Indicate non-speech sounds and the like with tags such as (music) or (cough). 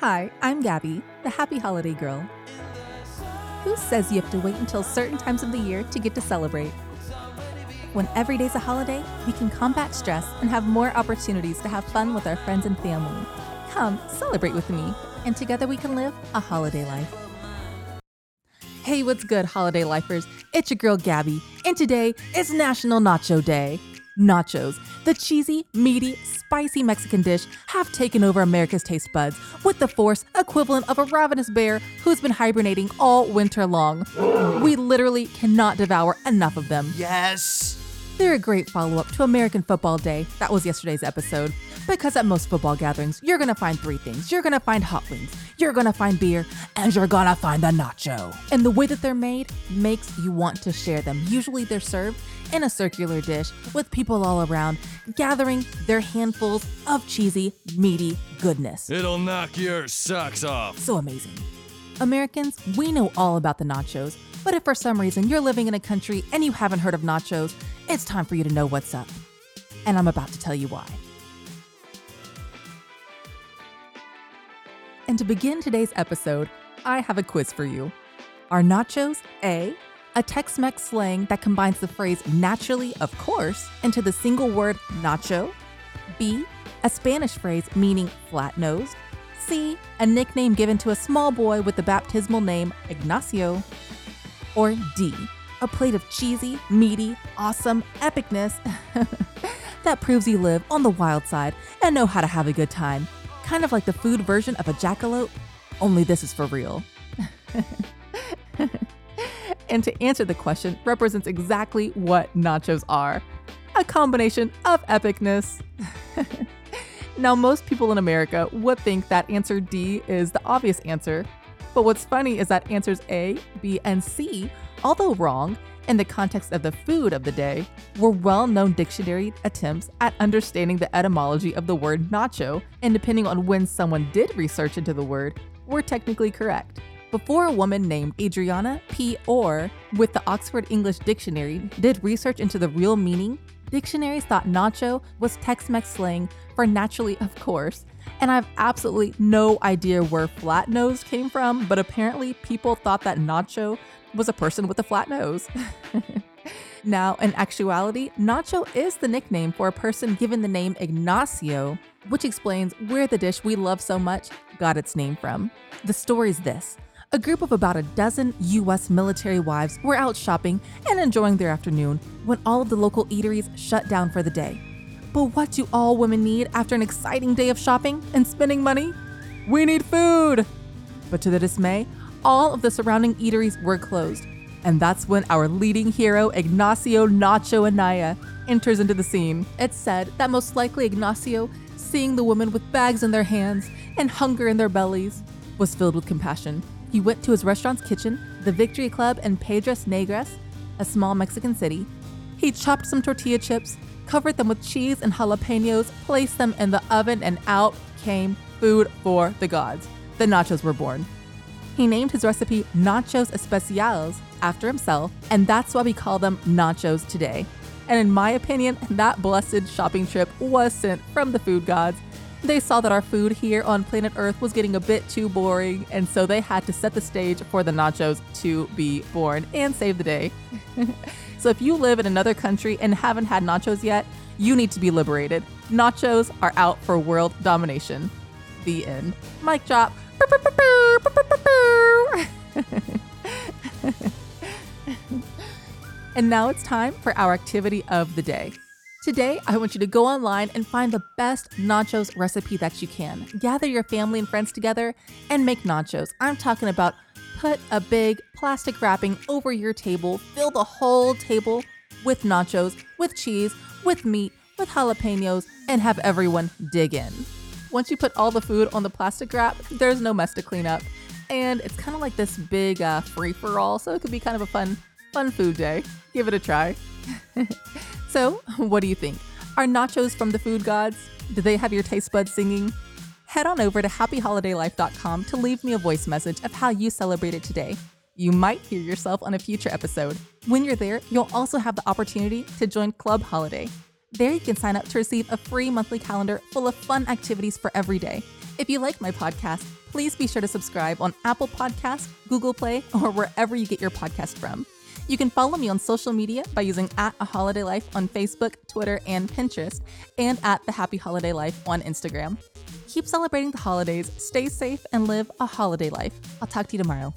Hi, I'm Gabby, the happy holiday girl. Who says you have to wait until certain times of the year to get to celebrate? When every day's a holiday, we can combat stress and have more opportunities to have fun with our friends and family. Come, celebrate with me, and together we can live a holiday life. Hey, what's good, holiday lifers? It's your girl Gabby, and today is National Nacho Day. Nachos, the cheesy, meaty, spicy Mexican dish, have taken over America's taste buds with the force equivalent of a ravenous bear who's been hibernating all winter long. We literally cannot devour enough of them. Yes. They're a great follow up to American Football Day. That was yesterday's episode. Because at most football gatherings, you're gonna find three things you're gonna find hot wings, you're gonna find beer, and you're gonna find the nacho. And the way that they're made makes you want to share them. Usually they're served in a circular dish with people all around, gathering their handfuls of cheesy, meaty goodness. It'll knock your socks off. So amazing. Americans, we know all about the nachos, but if for some reason you're living in a country and you haven't heard of nachos, it's time for you to know what's up. And I'm about to tell you why. And to begin today's episode, I have a quiz for you. Are nachos A, a Tex Mex slang that combines the phrase naturally, of course, into the single word nacho? B, a Spanish phrase meaning flat nosed? C, a nickname given to a small boy with the baptismal name Ignacio? Or D, a plate of cheesy, meaty, awesome epicness (laughs) that proves you live on the wild side and know how to have a good time? Kind of like the food version of a jackalope, only this is for real. (laughs) and to answer the question represents exactly what nachos are a combination of epicness. (laughs) now, most people in America would think that answer D is the obvious answer. But what's funny is that answers A, B, and C, although wrong in the context of the food of the day, were well known dictionary attempts at understanding the etymology of the word nacho, and depending on when someone did research into the word, were technically correct. Before a woman named Adriana P. Orr with the Oxford English Dictionary did research into the real meaning, dictionaries thought nacho was Tex Mex slang for naturally, of course. And I have absolutely no idea where flat nose came from, but apparently people thought that nacho was a person with a flat nose. (laughs) now, in actuality, nacho is the nickname for a person given the name Ignacio, which explains where the dish we love so much got its name from. The story's this. A group of about a dozen US military wives were out shopping and enjoying their afternoon when all of the local eateries shut down for the day. But what do all women need after an exciting day of shopping and spending money? We need food! But to the dismay, all of the surrounding eateries were closed. And that's when our leading hero, Ignacio Nacho Anaya, enters into the scene. It's said that most likely Ignacio, seeing the women with bags in their hands and hunger in their bellies, was filled with compassion. He went to his restaurant's kitchen, the Victory Club in Piedras Negras, a small Mexican city. He chopped some tortilla chips, covered them with cheese and jalapenos, placed them in the oven, and out came food for the gods. The nachos were born. He named his recipe Nachos Especiales after himself, and that's why we call them nachos today. And in my opinion, that blessed shopping trip was sent from the food gods. They saw that our food here on planet Earth was getting a bit too boring, and so they had to set the stage for the nachos to be born and save the day. (laughs) so if you live in another country and haven't had nachos yet, you need to be liberated. Nachos are out for world domination. The end. Mic drop. (laughs) and now it's time for our activity of the day. Today, I want you to go online and find the best nachos recipe that you can. Gather your family and friends together and make nachos. I'm talking about put a big plastic wrapping over your table, fill the whole table with nachos, with cheese, with meat, with jalapenos, and have everyone dig in. Once you put all the food on the plastic wrap, there's no mess to clean up. And it's kind of like this big uh, free for all, so it could be kind of a fun, fun food day. Give it a try. (laughs) so, what do you think? Are nachos from the food gods? Do they have your taste buds singing? head on over to happyholidaylife.com to leave me a voice message of how you celebrated today. You might hear yourself on a future episode. When you're there, you'll also have the opportunity to join Club Holiday. There, you can sign up to receive a free monthly calendar full of fun activities for every day. If you like my podcast, please be sure to subscribe on Apple Podcast, Google Play, or wherever you get your podcast from. You can follow me on social media by using at a holiday life on Facebook, Twitter, and Pinterest, and at the Happy Holiday Life on Instagram. Keep celebrating the holidays, stay safe, and live a holiday life. I'll talk to you tomorrow.